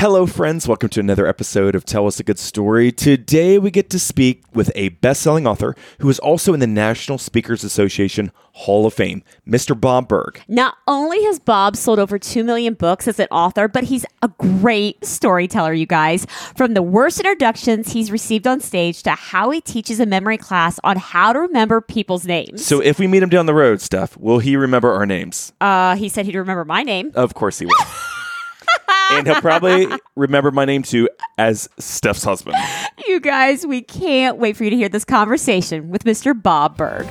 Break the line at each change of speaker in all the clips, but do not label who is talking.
Hello, friends. Welcome to another episode of Tell Us a Good Story. Today, we get to speak with a best selling author who is also in the National Speakers Association Hall of Fame, Mr. Bob Burg.
Not only has Bob sold over 2 million books as an author, but he's a great storyteller, you guys. From the worst introductions he's received on stage to how he teaches a memory class on how to remember people's names.
So, if we meet him down the road, Steph, will he remember our names?
Uh, he said he'd remember my name.
Of course he will. and he'll probably remember my name too as Steph's husband.
You guys, we can't wait for you to hear this conversation with Mr. Bob Burg.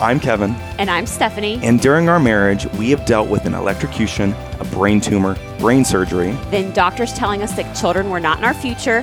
I'm Kevin,
And I'm Stephanie.
and during our marriage, we have dealt with an electrocution, a brain tumor, brain surgery,
Then doctors telling us that children were not in our future,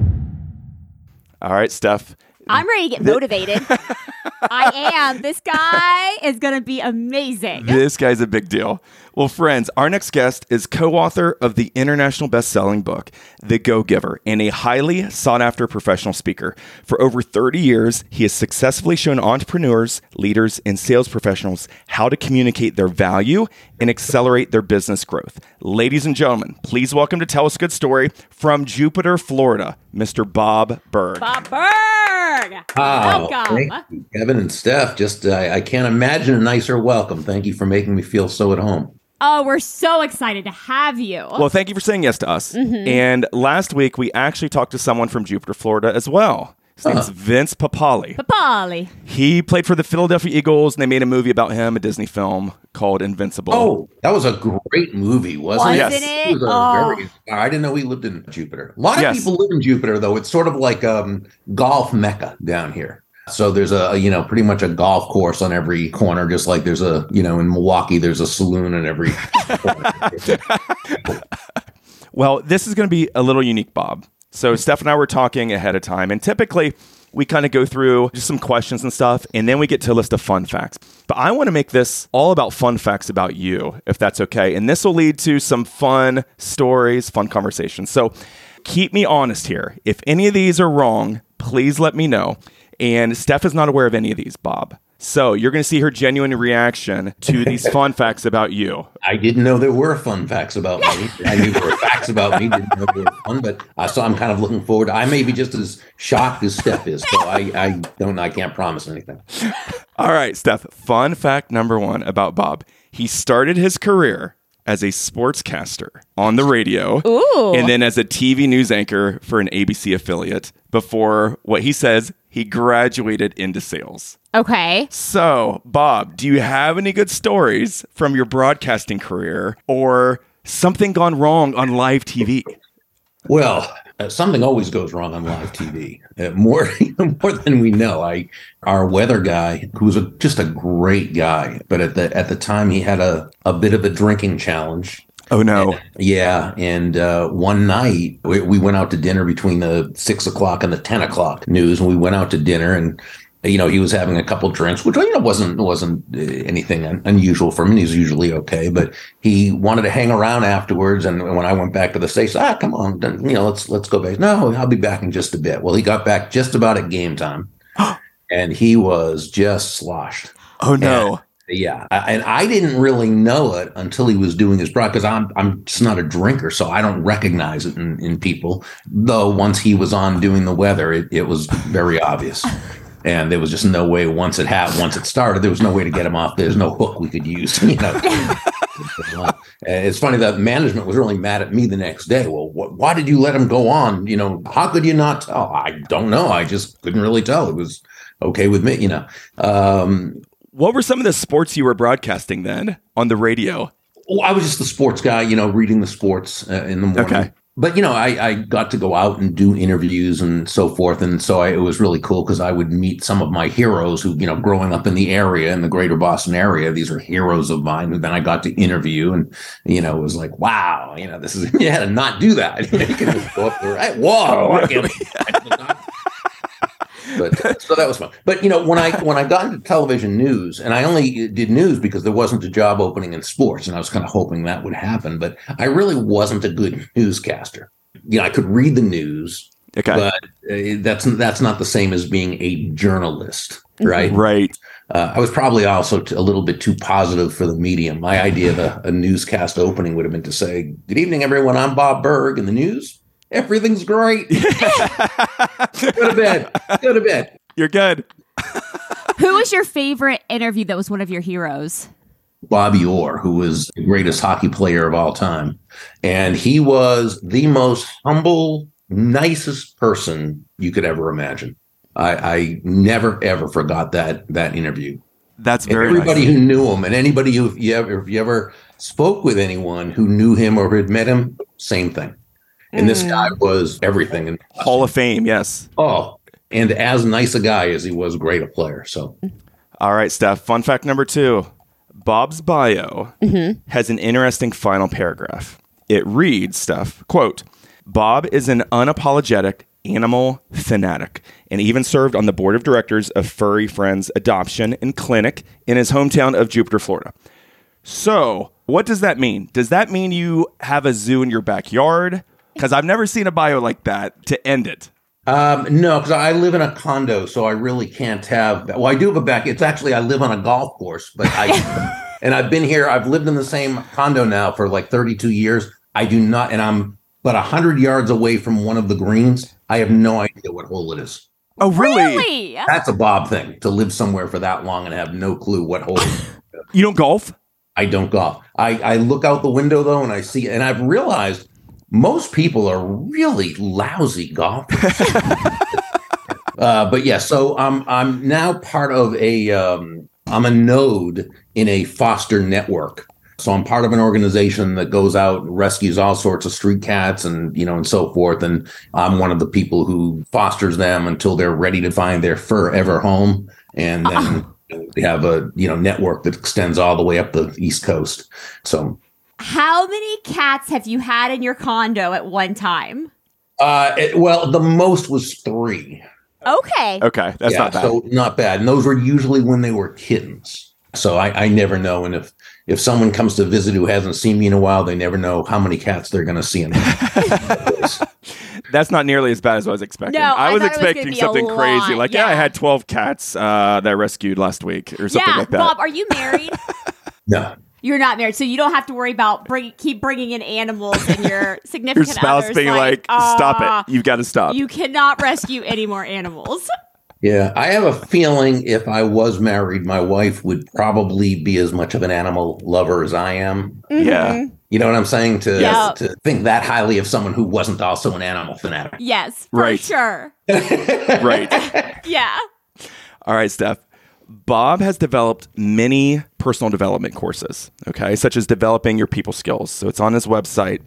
All right, Steph.
I'm ready to get motivated. I am. This guy is going to be amazing.
This guy's a big deal. Well, friends, our next guest is co author of the international best selling book, The Go Giver, and a highly sought after professional speaker. For over 30 years, he has successfully shown entrepreneurs, leaders, and sales professionals how to communicate their value and accelerate their business growth. Ladies and gentlemen, please welcome to Tell Us a Good Story from Jupiter, Florida, Mr. Bob Burg.
Bob Burg.
Oh,
Welcome.
thank you, Kevin and Steph. Just I, I can't imagine a nicer welcome. Thank you for making me feel so at home.
Oh, we're so excited to have you.
Well, thank you for saying yes to us. And last week, we actually talked to someone from Jupiter, Florida as well. His name's Vince Papale.
Papale.
He played for the Philadelphia Eagles, and they made a movie about him, a Disney film called Invincible.
Oh, that was a great movie, wasn't
Wasn't
it?
it?
was
Oh.
very- I didn't know he lived in Jupiter. A lot of
Yes.
people live in Jupiter, though. It's sort of like um, golf mecca down here. So there's a you know pretty much a golf course on every corner, just like there's a you know in Milwaukee there's a saloon in every.
Well, this is going to be a little unique, Bob. So, Steph and I were talking ahead of time, and typically we kind of go through just some questions and stuff, and then we get to a list of fun facts. But I want to make this all about fun facts about you, if that's okay. And this will lead to some fun stories, fun conversations. So, keep me honest here. If any of these are wrong, please let me know. And Steph is not aware of any of these, Bob. So, you're going to see her genuine reaction to these fun facts about you.
I didn't know there were fun facts about me. I knew there were facts about me, didn't know they were fun, but I so I'm kind of looking forward. I may be just as shocked as Steph is, so I, I don't, I can't promise anything.
All right, Steph. Fun fact number one about Bob. He started his career as a sportscaster on the radio
Ooh.
and then as a TV news anchor for an ABC affiliate before what he says he graduated into sales.
Okay.
So, Bob, do you have any good stories from your broadcasting career or something gone wrong on live TV?
Well, uh, something always goes wrong on live TV. Uh, more, more than we know. I, our weather guy, who was a, just a great guy, but at the at the time he had a a bit of a drinking challenge.
Oh, no.
Yeah, and uh, one night we, we went out to dinner between the six o'clock and the ten o'clock news, and we went out to dinner, and you know he was having a couple drinks, which you know wasn't wasn't uh, anything unusual for him. He's usually okay, but he wanted to hang around afterwards. And when I went back to the station, ah, come on, you know, let's let's go back. No, I'll be back in just a bit. Well, he got back just about at game time, and he was just sloshed.
Oh, no.
Yeah, and I didn't really know it until he was doing his broadcast. Because I'm I'm just not a drinker, so I don't recognize it in, in people. Though once he was on doing the weather, it, it was very obvious, and there was just no way. Once it had once it started, there was no way to get him off. There's no hook we could use. You know. It's funny that management was really mad at me the next day. Well, wh- why did you let him go on? You know, how could you not tell? I don't know. I just couldn't really tell. It was okay with me. You know. Um,
What were some of the sports you were broadcasting then on the radio?
Well, I was just the sports guy, you know, reading the sports uh, in the morning.
Okay.
but you know, I, I got to go out and do interviews and so forth, and so I, it was really cool because I would meet some of my heroes who, you know, growing up in the area in the greater Boston area, these are heroes of mine. And then I got to interview, and you know, it was like, wow, you know, this is you had to not do that. you can just go up there, right? Whoa, but so that was fun. But you know, when I when I got into television news, and I only did news because there wasn't a job opening in sports, and I was kind of hoping that would happen. But I really wasn't a good newscaster. You know, I could read the news,
Okay.
but uh, that's that's not the same as being a journalist, right?
right.
Uh, I was probably also t- a little bit too positive for the medium. My idea of a, a newscast opening would have been to say, "Good evening, everyone. I'm Bob Burg in the news. Everything's great. go to bed. Go to bed."
You're good.
Who was your favorite interview that was one of your heroes?
Bobby Orr, who was the greatest hockey player of all time. And he was the most humble, nicest person you could ever imagine. I, I never ever forgot that that interview.
That's
And
very
everybody
nice.
who knew him and anybody who if you ever if you ever spoke with anyone who knew him or had met him, same thing. And this hmm. guy was everything. And
Hall of Fame, yes.
oh, and as nice a guy as he was great a player. So
All right, Steph. Fun fact number two Bob's bio mm-hmm. has an interesting final paragraph. It reads, Steph, quote, Bob is an unapologetic animal fanatic and even served on the board of directors of Furry Friends Adoption and Clinic in his hometown of Jupiter, Florida. So, what does that mean? Does that mean you have a zoo in your backyard? Because I've never seen a bio like that to end it.
Um, no, because I live in a condo, so I really can't have. Well, I do have a back. It's actually I live on a golf course, but I and I've been here. I've lived in the same condo now for like 32 years. I do not, and I'm but hundred yards away from one of the greens. I have no idea what hole it is.
Oh, really?
Really?
That's a Bob thing to live somewhere for that long and have no clue what hole. it is.
You don't golf?
I don't golf. I, I look out the window though, and I see, and I've realized most people are really lousy golfers. uh, but yeah, so I'm I'm now part of a um, I'm a node in a foster network. So I'm part of an organization that goes out and rescues all sorts of street cats and you know and so forth. And I'm one of the people who fosters them until they're ready to find their forever home. And then we have a you know network that extends all the way up the east coast. So
How many cats have you had in your condo at one time?
uh, it- well, the most was three.
Okay.
Okay, that's
yeah,
not bad.
so not bad. And those were usually when they were kittens. So I, I never know. And if if someone comes to visit who hasn't seen me in a while, they never know how many cats they're going to see in there.
That's not nearly as bad as I was expecting.
No, I
was
thought it was
expecting
be
something crazy. Like, yeah. I had 12 cats uh, that I rescued last week or something
yeah,
like that.
Bob, are you married?
no.
You're not married, so you don't have to worry about bring, keep bringing in animals and your significant Your
spouse
other's
being like, stop
"Ah,
it. You've got to stop.
You cannot rescue any more animals.
Yeah, I have a feeling if I was married, my wife would probably be as much of an animal lover as I am.
Yeah.
You know what I'm saying? To
Yeah.
to think that highly of someone who wasn't also an animal fanatic.
Yes, for
Right.
sure.
right.
Yeah.
All right, Steph. Bob has developed many personal development courses, okay, such as developing your people skills. So it's on his website.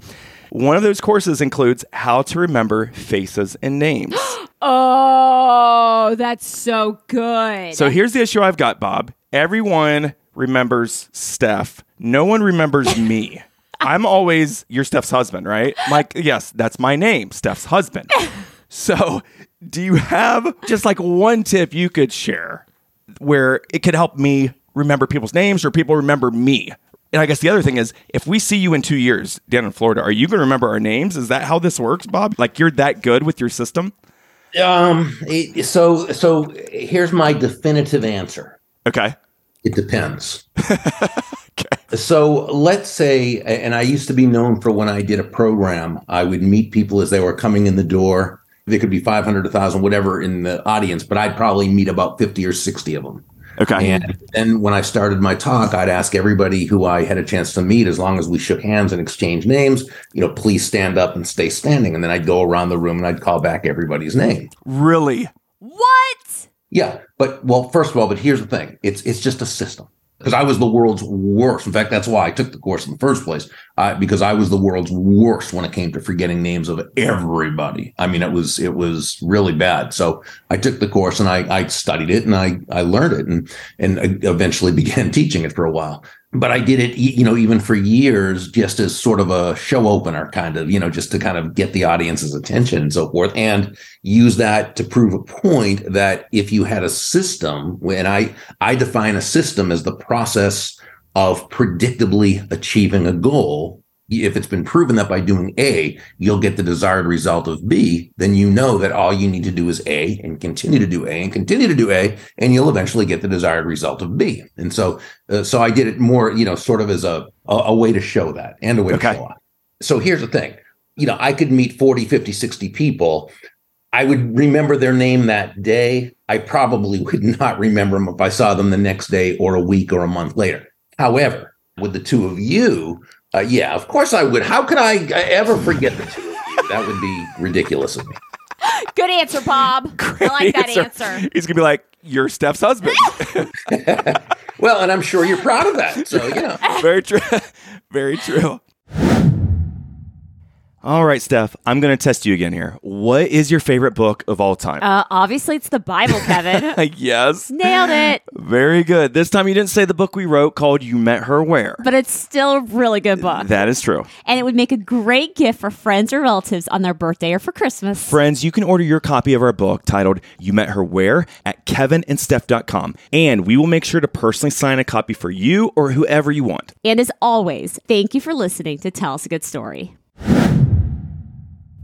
One of those courses includes how to remember faces and names.
Oh, that's so good.
So here's the issue I've got, Bob. Everyone remembers Steph. No one remembers me. I'm always your Steph's husband, right? Like, yes, that's my name, Steph's husband. So, do you have just like one tip you could share where it could help me remember people's names or people remember me? And I guess the other thing is, if we see you in two years down in Florida, are you going to remember our names? Is that how this works, Bob? Like, you're that good with your system?
Um. so so here's my definitive answer.
Okay.
It depends. So let's say, and I used to be known for when I did a program, I would meet people as they were coming in the door. There could be 500, 1,000, whatever in the audience, but I'd probably meet about 50 or 60 of them.
Okay.
And then when I started my talk, I'd ask everybody who I had a chance to meet, as long as we shook hands and exchanged names, you know, please stand up and stay standing. And then I'd go around the room and I'd call back everybody's name.
really?
what?
Yeah, but well, first of all, but here's the thing: it's it's just a system. Because I was the world's worst. In fact, that's why I took the course in the first place, uh, because I was the world's worst when it came to forgetting names of everybody. I mean, it was it was really bad. So I took the course and I I studied it and I I learned it and and eventually began teaching it for a while but I did it, you know, even for years, just as sort of a show opener, kind of, you know, just to kind of get the audience's attention and so forth, and use that to prove a point that if you had a system, and I I define a system as the process of predictably achieving a goal if it's been proven that by doing A, you'll get the desired result of B, then you know that all you need to do is A and continue to do A and continue to do A, and you'll eventually get the desired result of B. And so, uh, so I did it more, you know, sort of as a, a, a way to show that and a way okay. to show off. So here's the thing, you know, I could meet 40, 50, 60 people. I would remember their name that day. I probably would not remember them if I saw them the next day or a week or a month later. However, with the two of you, uh, yeah, of course I would. How could I ever forget the two of you? That would be ridiculous of me.
Good answer, Bob. Great I like that answer. answer.
He's gonna be like, "Your Steph's husband."
well, and I'm sure you're proud of that. So you know,
very true. Very true. All right, Steph, I'm going to test you again here. What is your favorite book of all time?
Uh, obviously, it's the Bible, Kevin.
yes.
Nailed it.
Very good. This time you didn't say the book we wrote called You Met Her Where.
But it's still a really good book.
That is true.
And it would make a great gift for friends or relatives on their birthday or for Christmas.
Friends, you can order your copy of our book titled You Met Her Where at kevinandsteph.com. And we will make sure to personally sign a copy for you or whoever you want.
And as always, thank you for listening to Tell Us a Good Story.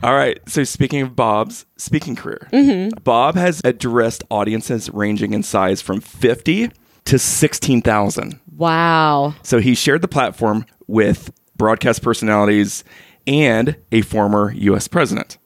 All right. So speaking of Bob's speaking career, mm-hmm. Bob has addressed audiences ranging in size from 50 to 16,000.
Wow.
So he shared the platform with broadcast personalities and a former U.S. president.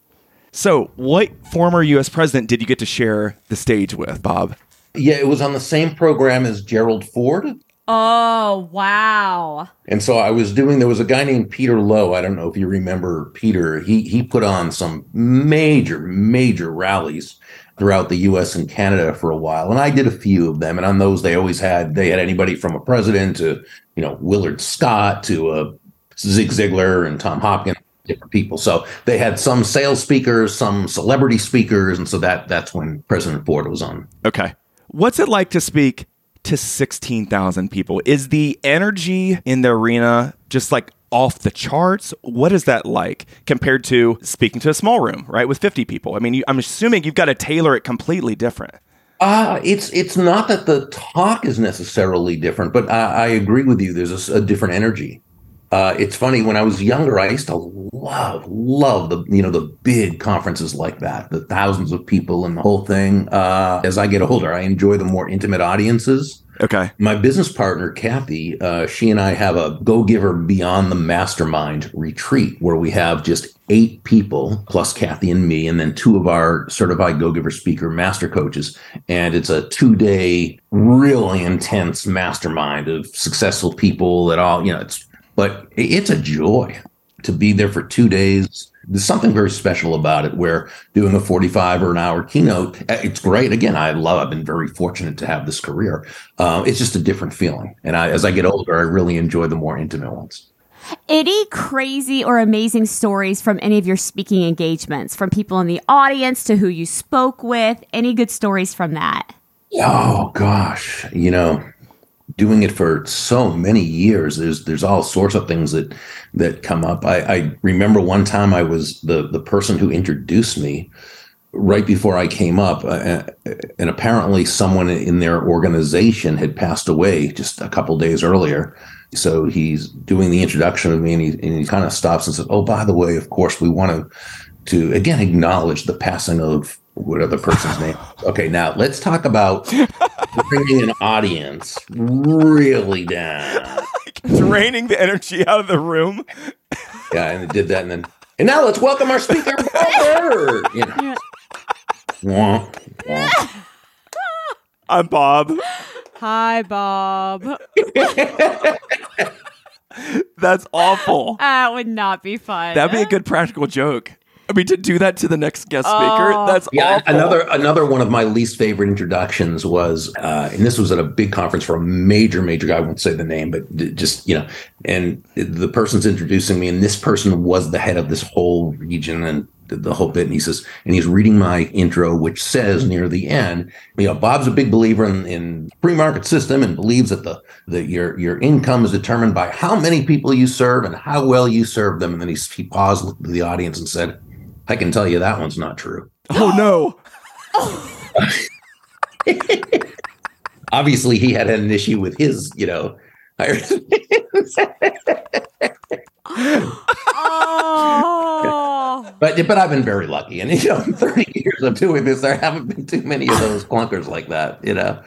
So, what former U.S. president did you get to share the stage with, Bob?
Yeah, it was on the same program as Gerald Ford.
Oh, wow.
And so I was doing there was a guy named Peter Lowe. I don't know if you remember Peter. He he put on some major major rallies throughout the US and Canada for a while. And I did a few of them and on those they always had they had anybody from a president to, you know, Willard Scott to a uh, Zig Ziglar and Tom Hopkins different people. So they had some sales speakers, some celebrity speakers, and so that that's when President Ford was on.
Okay. What's it like to speak to 16,000 people. Is the energy in the arena just like off the charts? What is that like compared to speaking to a small room, right, with 50 people? I mean, you, I'm assuming you've got to tailor it completely different.
Uh, it's it's not that the talk is necessarily different, but I, I agree with you. There's a, a different energy. Uh, it's funny when I was younger, I used to love, love the you know the big conferences like that, the thousands of people and the whole thing. Uh, as I get older, I enjoy the more intimate audiences.
Okay.
My business partner Kathy, uh, she and I have a Go Giver Beyond the Mastermind retreat where we have just eight people plus Kathy and me, and then two of our certified Go Giver speaker master coaches, and it's a two day, really intense mastermind of successful people that all you know. It's but it's a joy to be there for two days. There's something very special about it where doing a 45 or an hour keynote, eh, it's great. Again, I love, I've been very fortunate to have this career. Uh, it's just a different feeling. And I, as I get older, I really enjoy the more intimate ones.
Any crazy or amazing stories from any of your speaking engagements, from people in the audience to who you spoke with? Any good stories from that?
Oh, gosh. You know, doing it for so many years there's there's all sorts of things that that come up. I, I remember one time i was the the person who introduced me right before i came up uh, uh, and apparently someone in their organization had passed away just a couple days earlier. So he's doing the introduction of me and he, and he kind of stops and says oh by the way of course we want to to again acknowledge the passing of what other person's name? Okay, now let's talk about bringing an audience really down,
draining the energy out of the room.
Yeah, and it did that, and then and now let's welcome our speaker, Bob. You know. Wah,
wah. I'm Bob.
Hi, Bob.
That's awful.
That would not be fun.
That'd be a good practical joke. I mean, to do that to the next guest speaker,
Oh.
that's
Yeah,
awful.
another another one of my least favorite introductions was, uh, and this was at a big conference for a major major guy. I won't say the name, but just you know, and the person's introducing me, and this person was the head of this whole region and the, the whole bit. And he says, and he's reading my intro, which says near the end, you know, Bob's a big believer in, in free market system and believes that the that your your income is determined by how many people you serve and how well you serve them. And then he, he paused, looked at the audience, and said. I can tell you that one's not true.
oh no.
Obviously, he had an issue with his, you know.
Oh.
but but I've been very lucky, and you know, in 30 years of doing this, there haven't been too many of those clunkers like that. You know.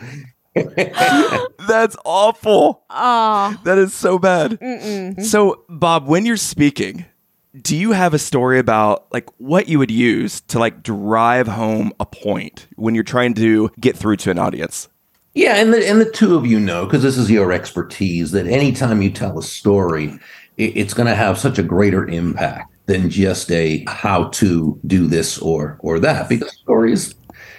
That's awful.
Oh.
That is so bad.
Mm-mm.
So, Bob, when you're speaking, do you have a story about like what you would use to like drive home a point when you're trying to get through to an audience?
Yeah, and the and the two of you know because this is your expertise that anytime you tell a story, it, it's going to have such a greater impact than just a how to do this or or that because stories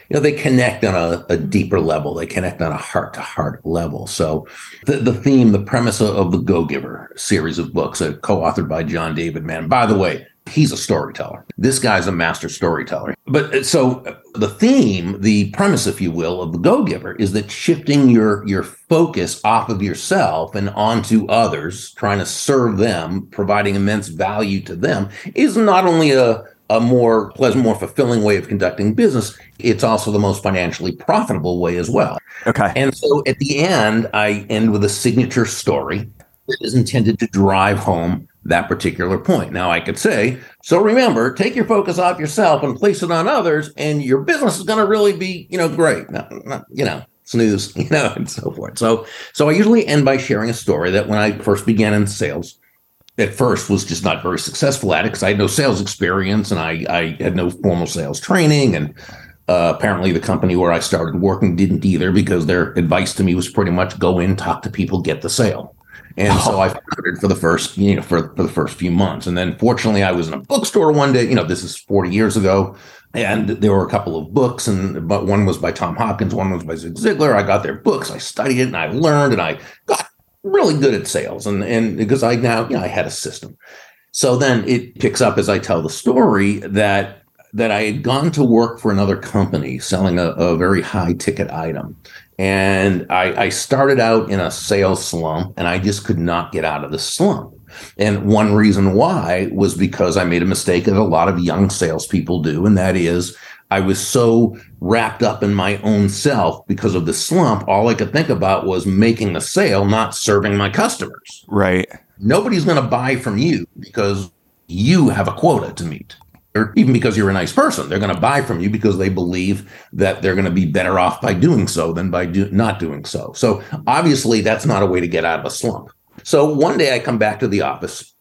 you know they connect on a, a deeper level. They connect on a heart to heart level. So the, the theme the premise of, the go giver series of books uh, co-authored by john david mann. By the way he's a storyteller. This guy's a master storyteller. But uh, so uh, the theme the premise if you will of the go giver is that shifting your your focus off of yourself and onto others trying to serve them providing immense value to them is not only a a more pleasant, more fulfilling way of conducting business. It's also the most financially profitable way as well.
Okay.
And so at the end, I end with a signature story that is intended to drive home that particular point. Now, I could say, so remember, take your focus off yourself and place it on others, and your business is going to really be, you know, great. Not, not, you know, snooze, you know, and so forth. So, so I usually end by sharing a story that when I first began in sales, at first was just not very successful at it because I had no sales experience and I, I had no formal sales training. And uh, apparently, the company where I started working didn't either because their advice to me was pretty much go in, talk to people, get the sale. And so I floundered for the first, you know, for, for the first few months. And then fortunately, I was in a bookstore one day, you know, this is 40 years ago. And there were a couple of books, and but one was by Tom Hopkins, one was by Zig Ziglar. I got their books, I studied it, and I learned, and I got really good at sales and and because I now you know I had a system. So then it picks up as I tell the story that that I had gone to work for another company selling a, a very high ticket item. And I, I started out in a sales slump and I just could not get out of the slump. And one reason why was because I made a mistake that a lot of young salespeople do, and that is I was so wrapped up in my own self because of the slump. All I could think about was making a sale, not serving my customers.
Right.
Nobody's going to buy from you because you have a quota to meet, or even because you're a nice person. They're going to buy from you because they believe that they're going to be better off by doing so than by do- not doing so. So obviously, that's not a way to get out of a slump. So one day I come back to the office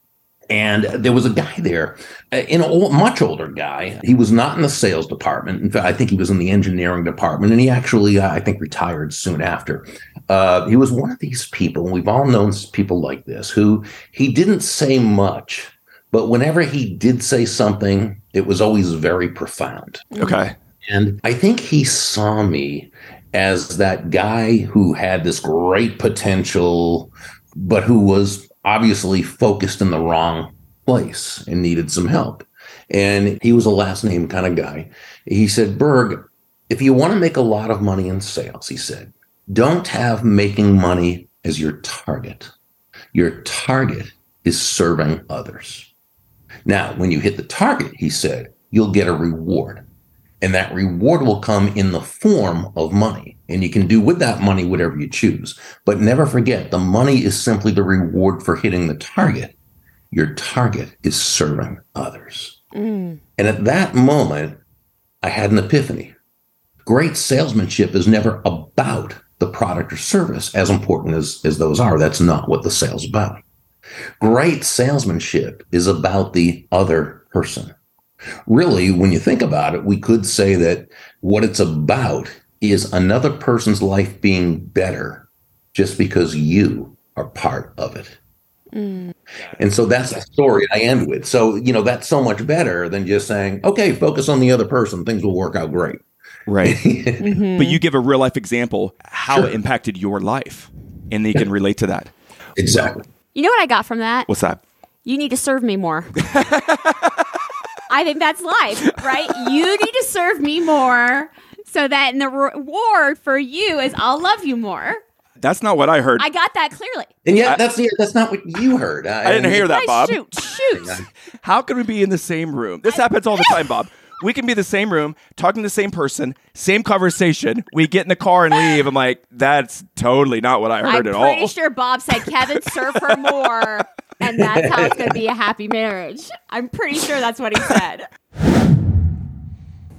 and there was a guy there, an old, much older guy. He was not in the sales department. In fact, I think he was in the engineering department, and he actually, uh, I think, retired soon after. Uh, he was one of these people, and we've all known people like this, who he didn't say much, but whenever he did say something, it was always very profound.
Okay.
And I think he saw me as that guy who had this great potential, but who was obviously focused in the wrong place and needed some help. And he was a last name kind of guy. He said, Burg, if you want to make a lot of money in sales, he said, don't have making money as your target. Your target is serving others. Now, when you hit the target, he said, you'll get a reward. And that reward will come in the form of money. And you can do with that money whatever you choose. But never forget, the money is simply the reward for hitting the target. Your target is serving others.
Mm.
And at that moment, I had an epiphany. Great salesmanship is never about the product or service, as important as, as those are. That's not what the sale's about. Great salesmanship is about the other person. Really, when you think about it, we could say that what it's about is another person's life being better just because you are part of it. And so that's the story I end with. So, you know, that's so much better than just saying, okay, focus on the other person. Things will work out great.
Right.
Mm-hmm.
But you give a real life example how
Sure.
it impacted your life. And you can relate to that.
Exactly.
You know what I got from that?
What's that?
You need to serve me more. I think that's life, right? You need to serve me more so that in the reward for you is I'll love you more.
That's not what I heard.
I got that clearly.
And yet,
I-
that's that's not what you heard.
I didn't hear that, Bob.
shoot, shoot.
How can we be in the same room? This happens all the time, Bob. We can be the same room, talking to the same person, same conversation. We get in the car and leave. I'm like, that's totally not what I heard at all.
I'm pretty sure Bob said, Kevin, serve her more. And that's how it's going to be a happy marriage. I'm pretty sure that's what he said.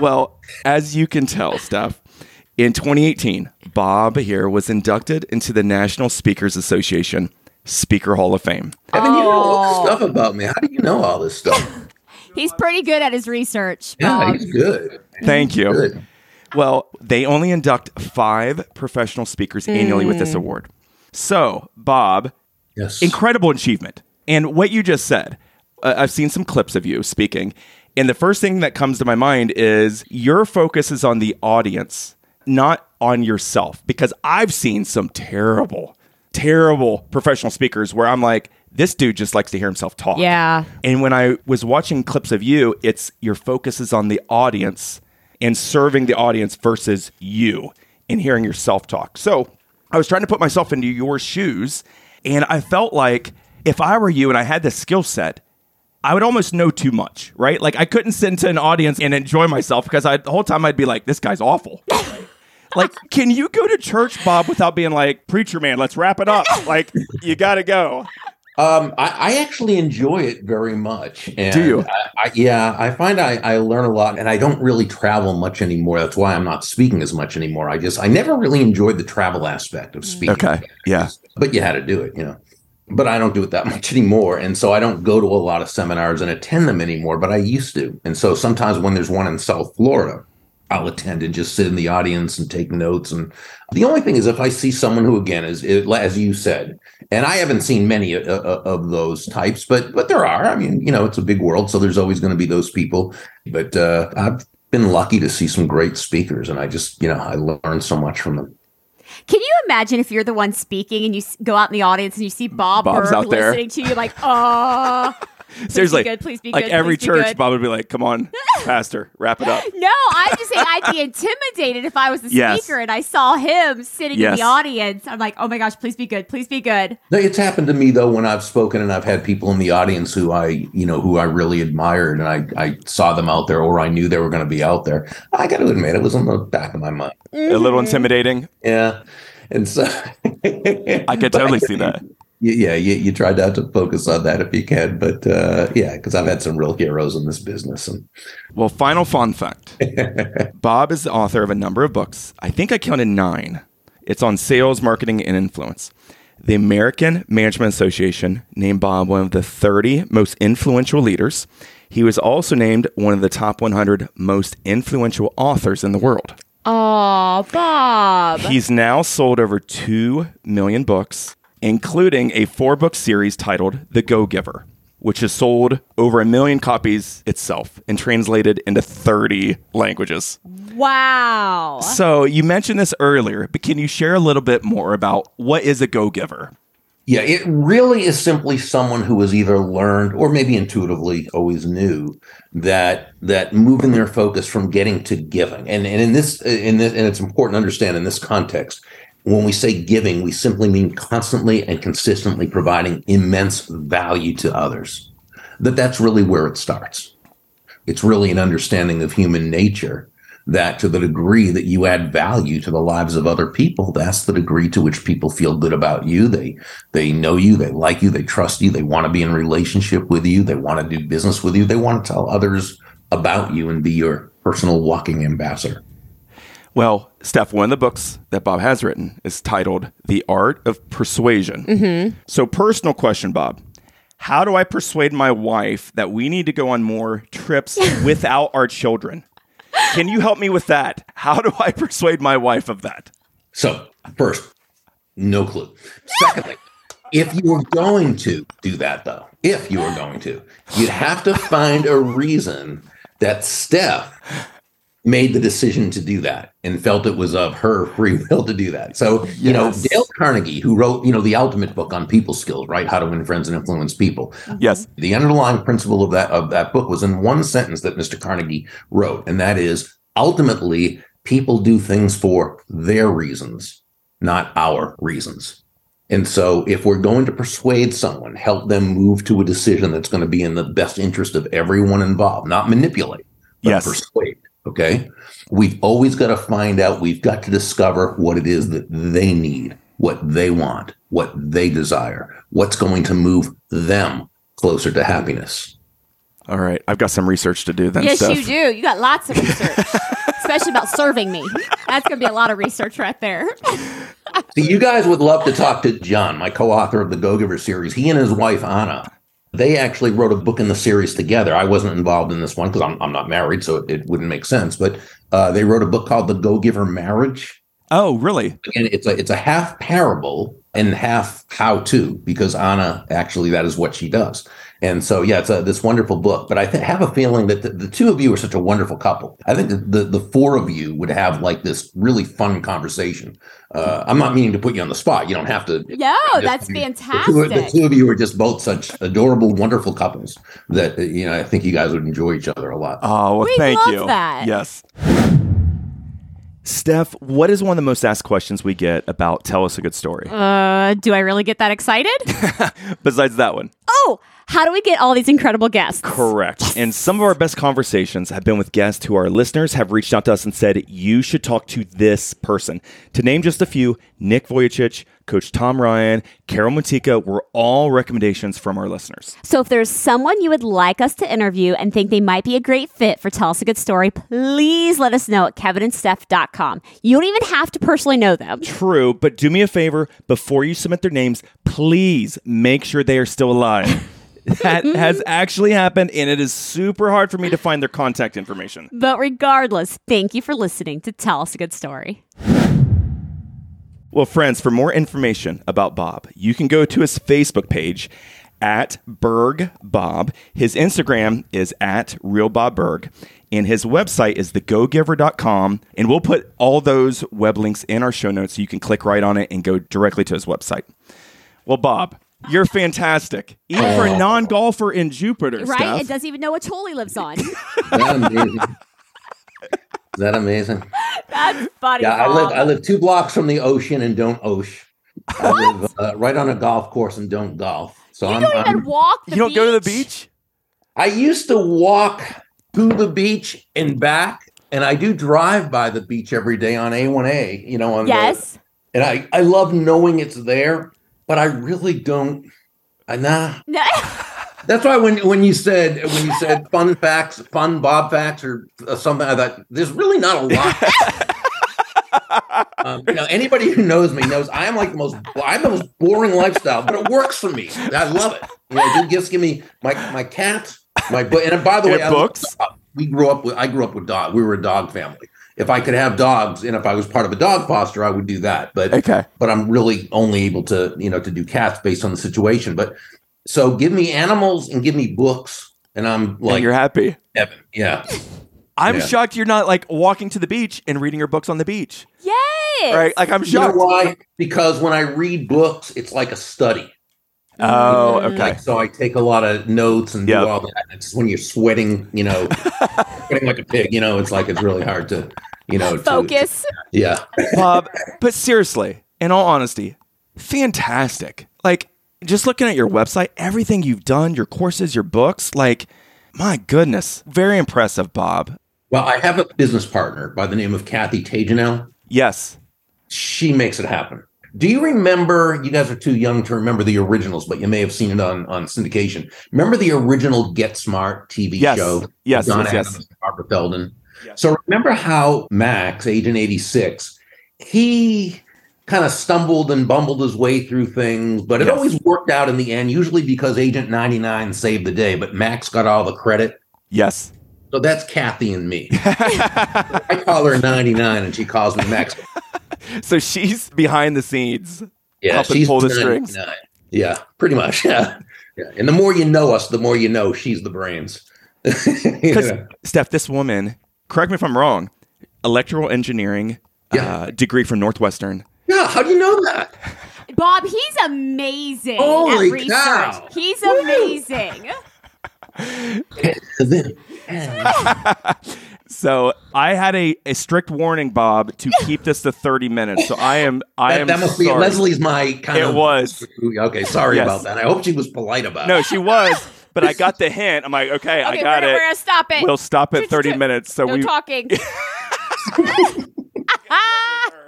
Well, as you can tell, Steph, in 2018, Bob here was inducted into the National Speakers Association Speaker Hall of Fame.
Kevin, you know all this stuff about me. How do you know all this stuff?
He's pretty good at his research.
Yeah,
Bob.
he's good.
Thank you.
Good.
Well, they only induct five professional speakers annually with this award. So, Bob,
Yes.
incredible achievement. And what you just said, uh, I've seen some clips of you speaking. And the first thing that comes to my mind is your focus is on the audience, not on yourself. Because I've seen some terrible, terrible professional speakers where I'm like, this dude just likes to hear himself talk.
Yeah.
And when I was watching clips of you, it's your focus is on the audience and serving the audience versus you and hearing yourself talk. So I was trying to put myself into your shoes, and I felt like if I were you and I had this skill set, I would almost know too much, right? Like I couldn't sit into an audience and enjoy myself because I the whole time I'd be like, this guy's awful. like, can you go to church, Bob, without being like, preacher man, let's wrap it up? Like, you gotta go.
Um, I, I actually enjoy it very much. And
Do you?
I, I, yeah, I find I, I learn a lot, and I don't really travel much anymore. That's why I'm not speaking as much anymore. I just I never really enjoyed the travel aspect of speaking.
Okay. Yeah.
but you had to do it, you know. But I don't do it that much anymore, and so I don't go to a lot of seminars and attend them anymore. But I used to, and so sometimes when there's one in South Florida, I'll attend and just sit in the audience and take notes. And the only thing is, if I see someone who, again, is, as you said, and I haven't seen many of, of those types, but but there are. I mean, you know, it's a big world, so there's always going to be those people. But uh, I've been lucky to see some great speakers, and I just, you know, I learned so much from them.
Can you imagine if you're the one speaking and you go out in the audience and you see Bob
Bob's
Burke
out there.
listening to you like, oh,
Seriously.
good, please be
like
good,
every
please be
church,
good.
Bob would be like, come on, pastor, wrap it up.
no, I'm just saying I'd be intimidated if I was the
Yes.
speaker and I saw him sitting in the audience. I'm like, oh my gosh, please be good, please be good.
No, it's happened to me though when I've spoken and I've had people in the audience who I, you know, who I really admired and I, I saw them out there or I knew they were going to be out there. I got to admit, it was on the back of my mind.
A little intimidating.
Yeah, and so
I could totally see that.
Yeah, you, you try not to focus on that if you can, but uh, yeah, because I've had some real heroes in this business, and
Well, final fun fact Bob is the author of a number of books. I think I counted nine. It's on sales, marketing, and influence. The American Management Association named Bob one of the 30 most influential leaders. He was also named one of the top 100 most influential authors in the world.
Oh, Bob.
He's now sold over 2 million books, including a four book series titled The Go Giver, which has sold over a million copies itself and translated into 30 languages.
Wow.
So, you mentioned this earlier, but can you share a little bit more about what is a go giver?
Yeah, it really is simply someone who has either learned or maybe intuitively always knew that that moving their focus from getting to giving, and and in this in this and it's important to understand in this context. When we say giving, we simply mean constantly and consistently providing immense value to others. That that's really where it starts. It's really an understanding of human nature that to the degree that you add value to the lives of other people, that's the degree to which people feel good about you. They they know you, they like you, they trust you, they want to be in relationship with you, they want to do business with you, they want to tell others about you and be your personal walking ambassador.
Well, Steph, one of the books that Bob has written is titled The Art of Persuasion. Mm-hmm. So, personal question, Bob. How do I persuade my wife that we need to go on more trips without our children? Can you help me with that? How do I persuade my wife of that?
So, first, no clue. Secondly, if you were going to do that, though, if you were going to, you'd have to find a reason that Steph made the decision to do that and felt it was of her free will to do that. So, you know, Dale Carnegie, who wrote, you know, the ultimate book on people skills, right? How to win friends and influence people. Mm-hmm.
Yes.
The underlying principle of that of that book was in one sentence that Mr. Carnegie wrote, and that is ultimately people do things for their reasons, not our reasons. And so if we're going to persuade someone, help them move to a decision that's going to be in the best interest of everyone involved, not manipulate, but
Yes.
persuade. Okay. We've always got to find out, we've got to discover what it is that they need, what they want, what they desire, what's going to move them closer to happiness.
All right. I've got some research to do then,
Yes,
Steph.
you do. You got lots of research, especially about serving me. That's going to be a lot of research right there.
See, you guys would love to talk to John, my co-author of the Go Giver series. He and his wife Anna, they actually wrote a book in the series together. I wasn't involved in this one because I'm, I'm not married, so it, it wouldn't make sense. But uh, they wrote a book called The Go Giver Marriage,
Oh, really?
and it's a it's a half parable and half how to because Anna actually that is what she does. And so yeah, it's a, this wonderful book. But I th- have a feeling that the, the two of you are such a wonderful couple. I think that the the four of you would have like this really fun conversation. Uh, I'm not meaning to put you on the spot. You don't have to.
No,
Just-
that's
The two, the two of you are just both such adorable, wonderful couples that uh, you know I think you guys would enjoy each other a lot.
Oh, well,
We
thank
love
you.
that.
Yes. Steph, what is one of the most asked questions we get about Tell Us a Good Story?
Uh, do I really get that excited?
Besides that one.
oh, how do we get all these incredible guests?
Correct. And some of our best conversations have been with guests who our listeners have reached out to us and said, you should talk to this person. To name just a few, Nick Vujicic, Coach Tom Ryan, Carol Mutika were all recommendations from our listeners.
So if there's someone you would like us to interview and think they might be a great fit for Tell Us a Good Story, please let us know at kevinandsteph.com. You don't even have to personally know them.
True, but do me a favor before you submit their names, please make sure they are still alive. that mm-hmm. has actually happened, and it is super hard for me to find their contact information.
But regardless, thank you for listening to Tell Us a Good Story.
Well, friends, for more information about Bob, you can go to his Facebook page at Burg Bob. His Instagram is at Real Bob Burg. And his website is thegogiver.com. And we'll put all those web links in our show notes so you can click right on it and go directly to his website. Well, Bob, you're fantastic. Even for a non golfer in Jupiter.
Right?
Steph.
It doesn't even know which hole he lives on.
Is that amazing? Is that amazing?
That's funny.
Yeah, I live I live two blocks from the ocean and don't ocean. I live uh, right on a golf course and don't golf. So
You
I'm,
don't even
I'm-
walk the
you don't go to the beach?
I used to walk to the beach and back, and I do drive by the beach every day on A1A. You know, on the-
Yes.
and I I love knowing it's there, but I really don't. I nah.
No.
That's why when when you said when you said fun facts, fun Bob facts, or uh, something, I thought there's really not a lot. um, you know, anybody who knows me knows I am like the most I have the most boring lifestyle, but it works for me. I love it. You know, it just give me my my cats, my book, and by the way,
And
I
books?
dogs. We grew up with I grew up with dog. We were a dog family. If I could have dogs, and if I was part of a dog foster, I would do that. But
Okay.
but I'm really only able to, you know, to do cats based on the situation. But so give me animals and give me books, and I'm
and
like
you're happy.
Evan. Yeah.
I'm
Yeah.
shocked you're not like walking to the beach and reading your books on the beach.
Yes.
Right? Like I'm
You know
shocked.
why? Because when I read books, it's like a study.
Oh, okay.
Like so I take a lot of notes and
Yep.
do all that. It's when you're sweating, you know, sweating like a pig, you know, it's like it's really hard to, you know, to-
Focus.
yeah.
Bob, but seriously, in all honesty, fantastic. Like, just looking at your website, everything you've done, your courses, your books, like, my goodness, very impressive, Bob.
Well, I have a business partner by the name of Kathy Tagenel.
Yes.
She makes it happen. Do you remember? You guys are too young to remember the originals, but you may have seen it on on syndication. Remember the original Get Smart TV
Yes.
show?
Yes,
Don
yes, yes.
Adams, and Barbara Feldon.
Yes.
So remember how Max, Agent eighty six, he kind of stumbled and bumbled his way through things, but it
Yes.
always worked out in the end. Usually because Agent ninety nine saved the day, but Max got all the credit.
Yes.
So that's Kathy and me. I call her 99 and she calls me Max.
So she's behind the scenes.
Yeah,
Helping pull the strings.
99. Yeah, pretty much. Yeah. yeah. And the more you know us, the more you know she's the brains.
Because
yeah.
Steph, this woman, correct me if I'm wrong, electrical engineering
Yeah.
uh, degree from Northwestern.
yeah, how do you know that?
Bob, he's amazing
Holy
at research.
cow.
He's
Woo.
amazing.
So I had a, a strict warning, Bob, to keep this to 30 minutes. So I am I
That,
am
that must be. Leslie's my kind of
It
of.
was.
Okay, sorry
Yes.
about that. I hope she was polite about
No,
it.
No, she was, but I got the hint. I'm like, okay, I got
we're,
it.
we're gonna stop it.
We'll stop at 30 minutes. So
no
we
talking.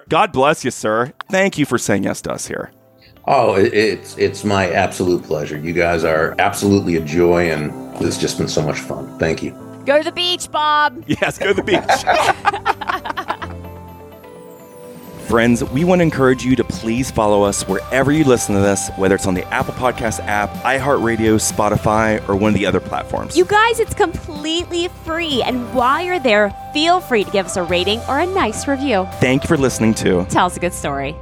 God bless you, sir. Thank you for saying yes to us here.
Oh, it's it's my absolute pleasure. You guys are absolutely a joy, and it's just been so much fun. Thank you.
Go to the beach, Bob.
Yes, go to the beach. Friends, we want to encourage you to please follow us wherever you listen to this, whether it's on the Apple Podcast app, iHeartRadio, Spotify, or one of the other platforms.
You guys, it's completely free. And while you're there, feel free to give us a rating or a nice review.
Thank you for listening to
Tell us a good story.